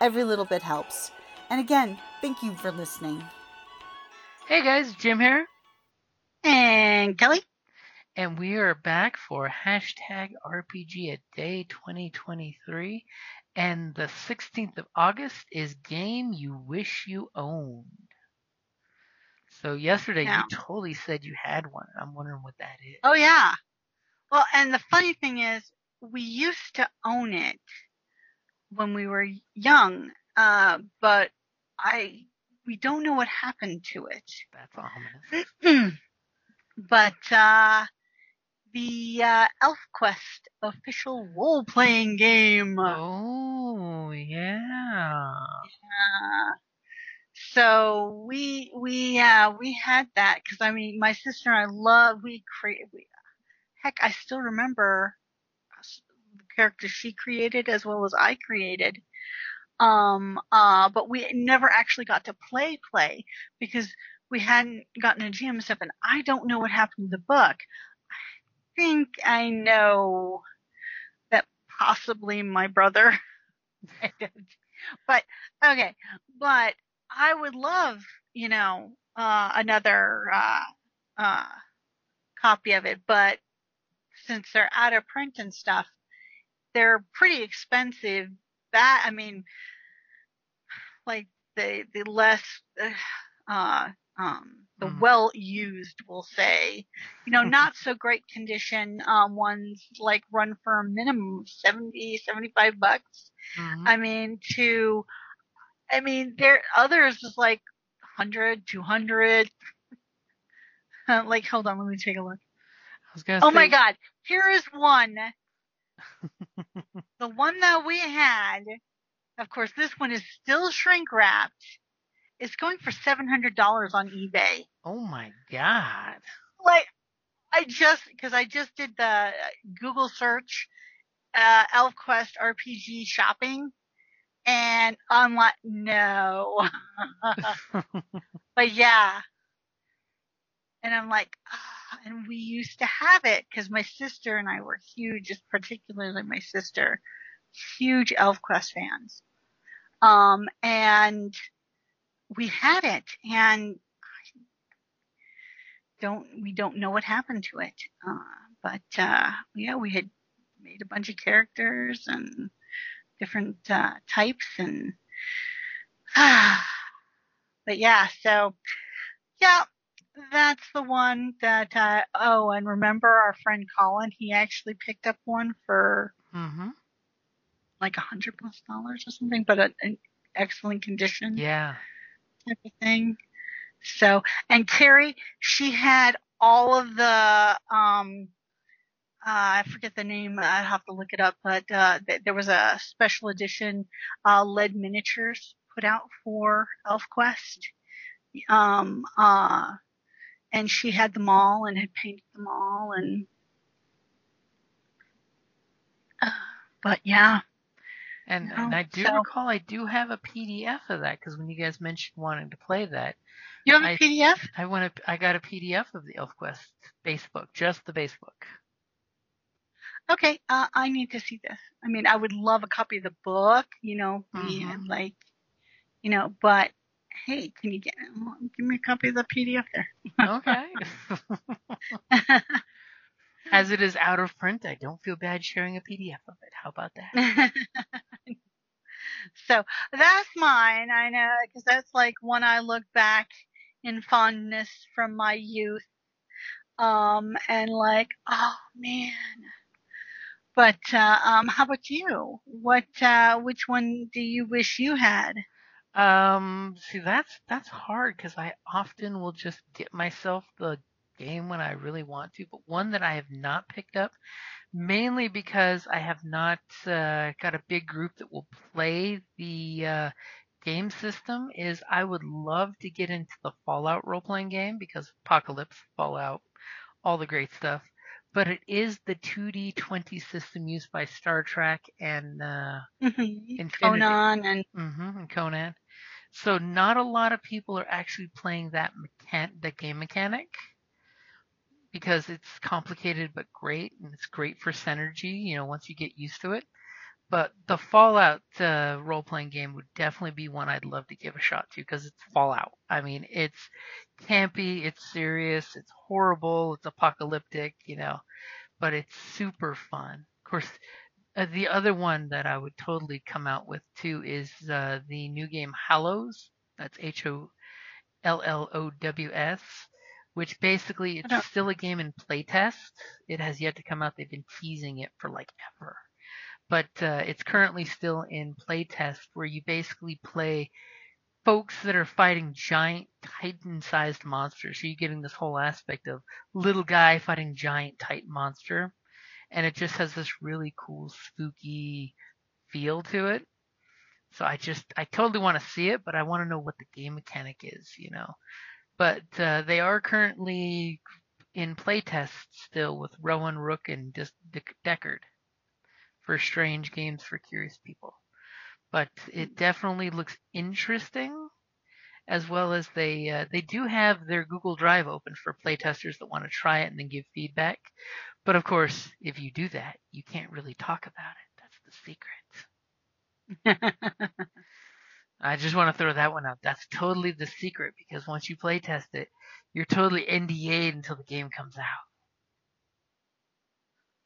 Every little bit helps. And again, thank you for listening. Hey guys, Jim here. And Kelly? And we are back for hashtag RPG at day 2023. And the 16th of August is Game You Wish You Owned. So yesterday Now- you totally said you had one. I'm wondering what that is. Oh yeah. Well, and the funny thing is, we used to own it when we were young, uh, but I we don't know what happened to it. That's ominous. but uh, the uh, ElfQuest official role playing game. Oh, yeah. Uh, so we we uh we had that because I mean my sister and I love we create we heck I still remember characters she created as well as I created um uh but we never actually got to play play because we hadn't gotten a GM stuff and I don't know what happened to the book I think I know that possibly my brother but okay but I would love, you know, uh, another uh, uh, copy of it. But since they're out of print and stuff, they're pretty expensive. That I mean, like the the less uh, um, the Mhm. well used, we'll say, you know, not so great condition um, ones like run for a minimum of 70, 75 bucks. Mhm. I mean, to, I mean, there others is like 100, 200. Uh, like, hold on, let me take a look. I was gonna Oh my God, here is one. The one that we had, of course, this one is still shrink wrapped. It's going for $700 on eBay. Oh my god. Like, I just, because I just did the uh, Google search, uh, ElfQuest RPG shopping, and I'm like, no. but yeah. And I'm like, ah, and we used to have it because my sister and I were huge, particularly my sister, huge ElfQuest fans. Um, and we had it and don't, we don't know what happened to it. Uh, but, uh, yeah, we had made a bunch of characters and different, uh, types and, but yeah, so, yeah, that's the one that, uh, oh, and remember our friend Colin, he actually picked up one for mm-hmm. like a hundred plus dollars or something, but a, an excellent condition Yeah. type of thing. So, and Carrie, she had all of the, um, uh, I forget the name. I have to look it up, but uh, th- there was a special edition uh, lead miniatures put out for ElfQuest. Um, uh, and she had them all and had painted them all, and uh, but yeah, And, and I do so- recall I do have a PDF of that because when you guys mentioned wanting to play that, you have a PDF. I want to. I got a PDF of the ElfQuest base book, just the base book. Okay, uh, I need to see this. I mean, I would love a copy of the book, you know, Mhm. like, you know, but hey, can you get give me a copy of the PDF there? Okay. As it is out of print, I don't feel bad sharing a PDF of it. How about that? So that's mine. I know because that's like when I look back in fondness from my youth. Um, and like, oh man. But uh, um, how about you? What uh, which one do you wish you had? Um, see, that's that's hard because I often will just get myself the game when I really want to, but one that I have not picked up, mainly because I have not uh, got a big group that will play the uh, game system, is I would love to get into the Fallout role playing game because Apocalypse, Fallout, all the great stuff. But it is the 2D 20 system used by Star Trek and uh, mm-hmm. Conan and mm-hmm, and Conan. So not a lot of people are actually playing that mechan- the game mechanic because it's complicated but great and it's great for synergy. You know, once you get used to it. But the Fallout uh, role playing game would definitely be one I'd love to give a shot to because it's Fallout. I mean, it's campy, it's serious, it's horrible, it's apocalyptic, you know, but it's super fun. Of course, uh, the other one that I would totally come out with too is uh, the new game Hollows. That's H O L L O W S, which basically it's still a game in playtest. It has yet to come out. They've been teasing it for like ever but uh, it's currently still in playtest where you basically play folks that are fighting giant titan-sized monsters. So you're getting this whole aspect of little guy fighting giant titan monster, and it just has this really cool spooky feel to it. So I just I totally want to see it, but I want to know what the game mechanic is, you know. But uh, they are currently in playtest still with Rowan Rook and Decard for strange games for curious people. But it definitely looks interesting, as well as they uh, they do have their Google Drive open for playtesters that want to try it and then give feedback. But of course, if you do that, you can't really talk about it. That's the secret. I just want to throw that one out. That's totally the secret because once you playtest it, you're totally NDA'd until the game comes out.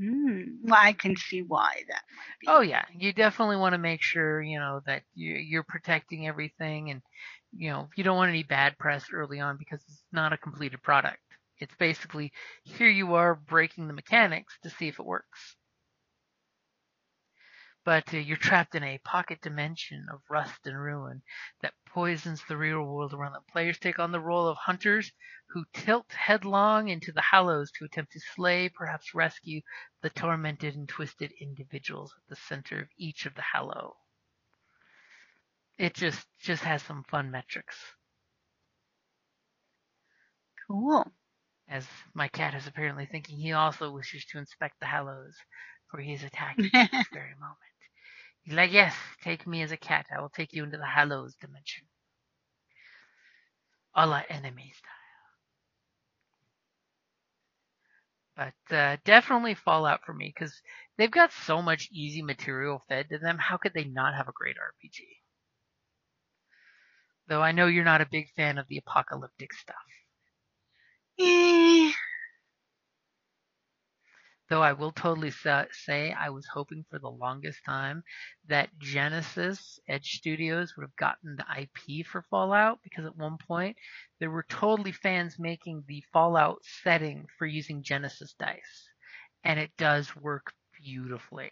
Mm, well, I can see why that. Oh yeah, you definitely want to make sure you know that you're protecting everything, and you know you don't want any bad press early on because it's not a completed product. It's basically here you are breaking the mechanics to see if it works but uh, you're trapped in a pocket dimension of rust and ruin that poisons the real world around them. Players take on the role of hunters who tilt headlong into the Hollows to attempt to slay, perhaps rescue, the tormented and twisted individuals at the center of each of the Hollow. It just just has some fun metrics. Cool. As my cat is apparently thinking he also wishes to inspect the Hollows, for he is attacking at this very moment. He's like, yes, take me as a cat. I will take you into the Hollows dimension. A la enemy style. But uh, definitely Fallout for me because they've got so much easy material fed to them. How could they not have a great RPG? Though I know you're not a big fan of the apocalyptic stuff. Eh, Though I will totally say I was hoping for the longest time that Genesys Edge Studios would have gotten the IP for Fallout because at one point there were totally fans making the Fallout setting for using Genesys dice. And it does work beautifully.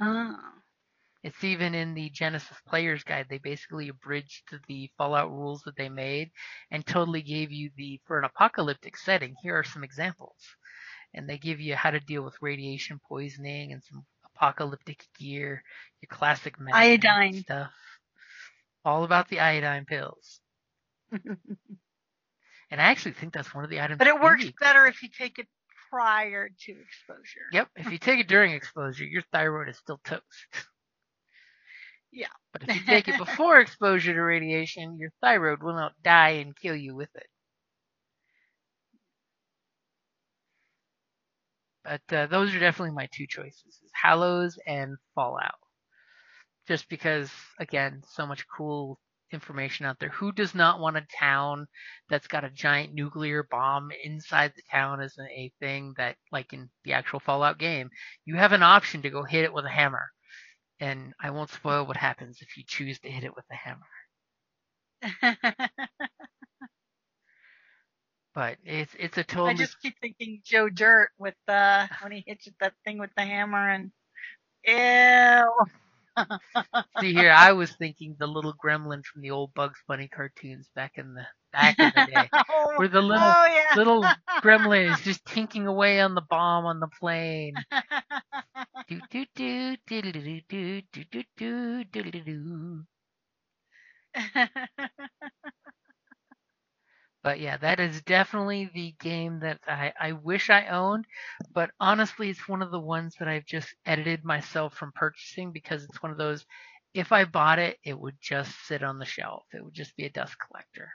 Oh. It's even in the Genesys Player's Guide. They basically abridged the Fallout rules that they made and totally gave you the, for an apocalyptic setting, here are some examples and they give you how to deal with radiation poisoning and some apocalyptic gear, your classic iodine stuff. All about the iodine pills. and I actually think that's one of the items. But it works better if you take it prior to exposure. Yep, if you take it during exposure, your thyroid is still toast. Yeah. But if you take it before exposure to radiation, your thyroid will not die and kill you with it. But uh, those are definitely my two choices: Hollows and Fallout. Just because, again, so much cool information out there. Who does not want a town that's got a giant nuclear bomb inside the town as a thing that, like in the actual Fallout game, you have an option to go hit it with a hammer. and I won't spoil what happens if you choose to hit it with a hammer. But it's it's a total. I just keep thinking Joe Dirt with the when he hits that thing with the hammer and ew. See here, I was thinking the little gremlin from the old Bugs Bunny cartoons back in the back in the day, oh, where the little oh, yeah. little gremlin is just tinking away on the bomb on the plane. do do do do do do do do do do do do do. But yeah, that is definitely the game that I, I wish I owned. But honestly, it's one of the ones that I've just edited myself from purchasing because it's one of those. If I bought it, it would just sit on the shelf. It would just be a dust collector.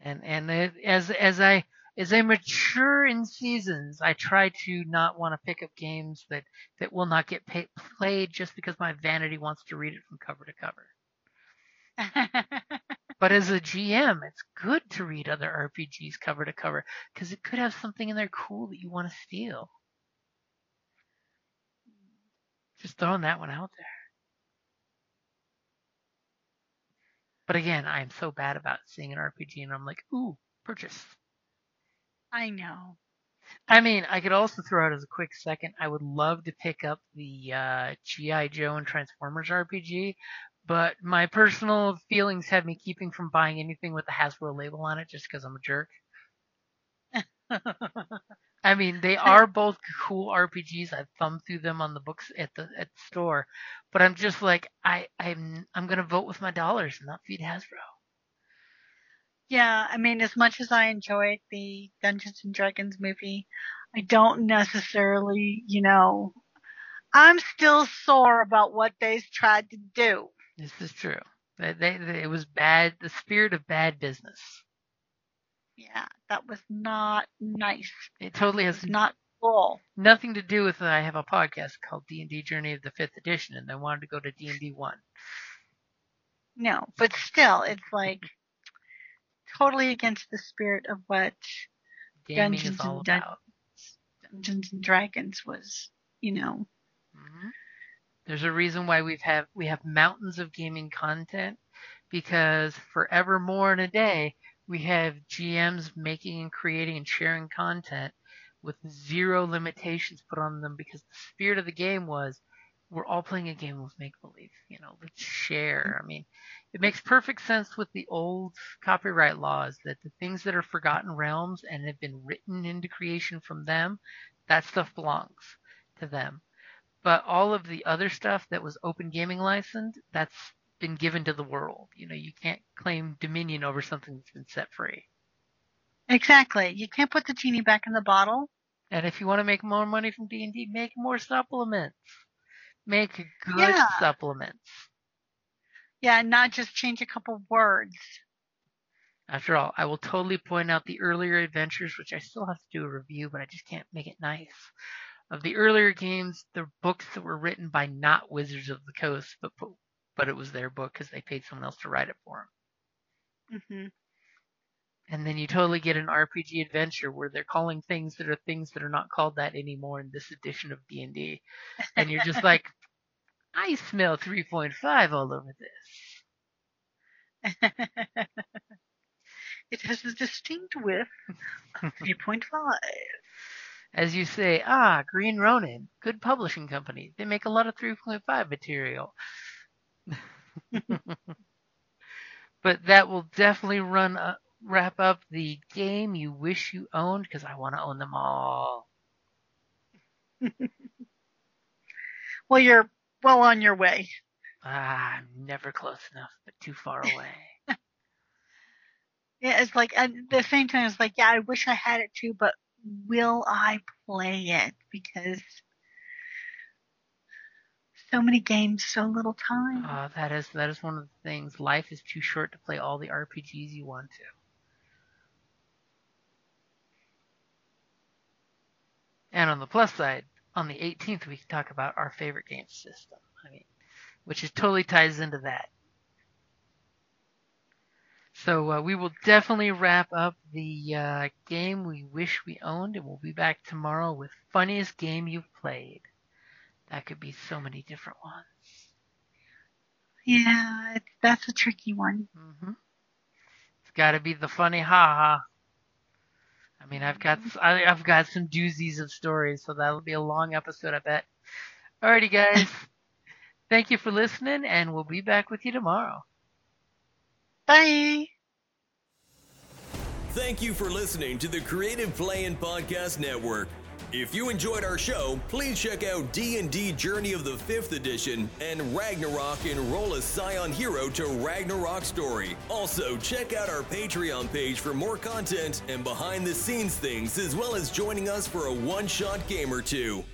And and it, as as I as I mature in seasons, I try to not want to pick up games that that will not get pay, played just because my vanity wants to read it from cover to cover. But as a GM, it's good to read other RPGs cover to cover because it could have something in there cool that you want to steal. Just throwing that one out there. But again, I am so bad about seeing an RPG and I'm like, ooh, purchase. I know. I mean, I could also throw out as a quick second, I would love to pick up the uh, G.I. Joe and Transformers RPG, but my personal feelings have me keeping from buying anything with the Hasbro label on it just because I'm a jerk. I mean, they are both cool RPGs. I've thumbed through them on the books at the at the store, but I'm just like I I'm I'm gonna vote with my dollars and not feed Hasbro. Yeah, I mean, as much as I enjoyed the Dungeons and Dragons movie, I don't necessarily, you know, I'm still sore about what they've tried to do. This is true. They, they, they, it was bad. The spirit of bad business. Yeah, that was not nice. It totally has It's not cool. nothing to do with. I have a podcast called D and D Journey of the Fifth Edition, and I wanted to go to D and D one. No, but still, it's like totally against the spirit of what Gaming Dungeons is all and Dun- about. Dungeons and Dragons was, you know. Mhm. There's a reason why we've have we have mountains of gaming content because forever more in a day we have GMs making and creating and sharing content with zero limitations put on them because the spirit of the game was we're all playing a game of make believe. You know, let's share. I mean, it makes perfect sense with the old copyright laws that the things that are forgotten realms and have been written into creation from them, that stuff belongs to them. But all of the other stuff that was open gaming licensed, that's been given to the world. You know, you can't claim dominion over something that's been set free. Exactly. You can't put the genie back in the bottle. And if you want to make more money from D&D, make more supplements. Make good Yeah. supplements. Yeah, and not just change a couple words. After all, I will totally point out the earlier adventures, which I still have to do a review, but I just can't make it nice. Of the earlier games, the books that were written by not Wizards of the Coast, but but it was their book because they paid someone else to write it for them. hmm And then you totally get an RPG adventure where they're calling things that are things that are not called that anymore in this edition of D&D. And you're just like, I smell 3.5 all over this. it has a distinct whiff of 3.5. As you say, ah, Green Ronin, good publishing company. They make a lot of 3.5 material. but that will definitely run uh, wrap up the game you wish you owned because I want to own them all. Well, you're well on your way. Ah, I'm never close enough, but too far away. Yeah, it's like at the same time, it's like, yeah, I wish I had it too, but will I play it? Because so many games, so little time. Uh, that is that is one of the things. Life is too short to play all the RPGs you want to. And on the plus side, on the 18th, we can talk about our favorite game system. I mean, which is totally ties into that. So uh, we will definitely wrap up the uh, game we wish we owned, and we'll be back tomorrow with funniest game you've played. That could be so many different ones. Yeah, that's a tricky one. hmm It's got to be the funny haha. I mean, I've got I, I've got some doozies of stories, so that'll be a long episode, I bet. Alrighty, guys. Thank you for listening, and we'll be back with you tomorrow. Bye. Thank you for listening to the Creative Play and Podcast Network. If you enjoyed our show, please check out D&D Journey of the 5th Edition and Ragnarok and Roll a Scion Hero to Ragnarok Story. Also, check out our Patreon page for more content and behind-the-scenes things, as well as joining us for a one-shot game or two.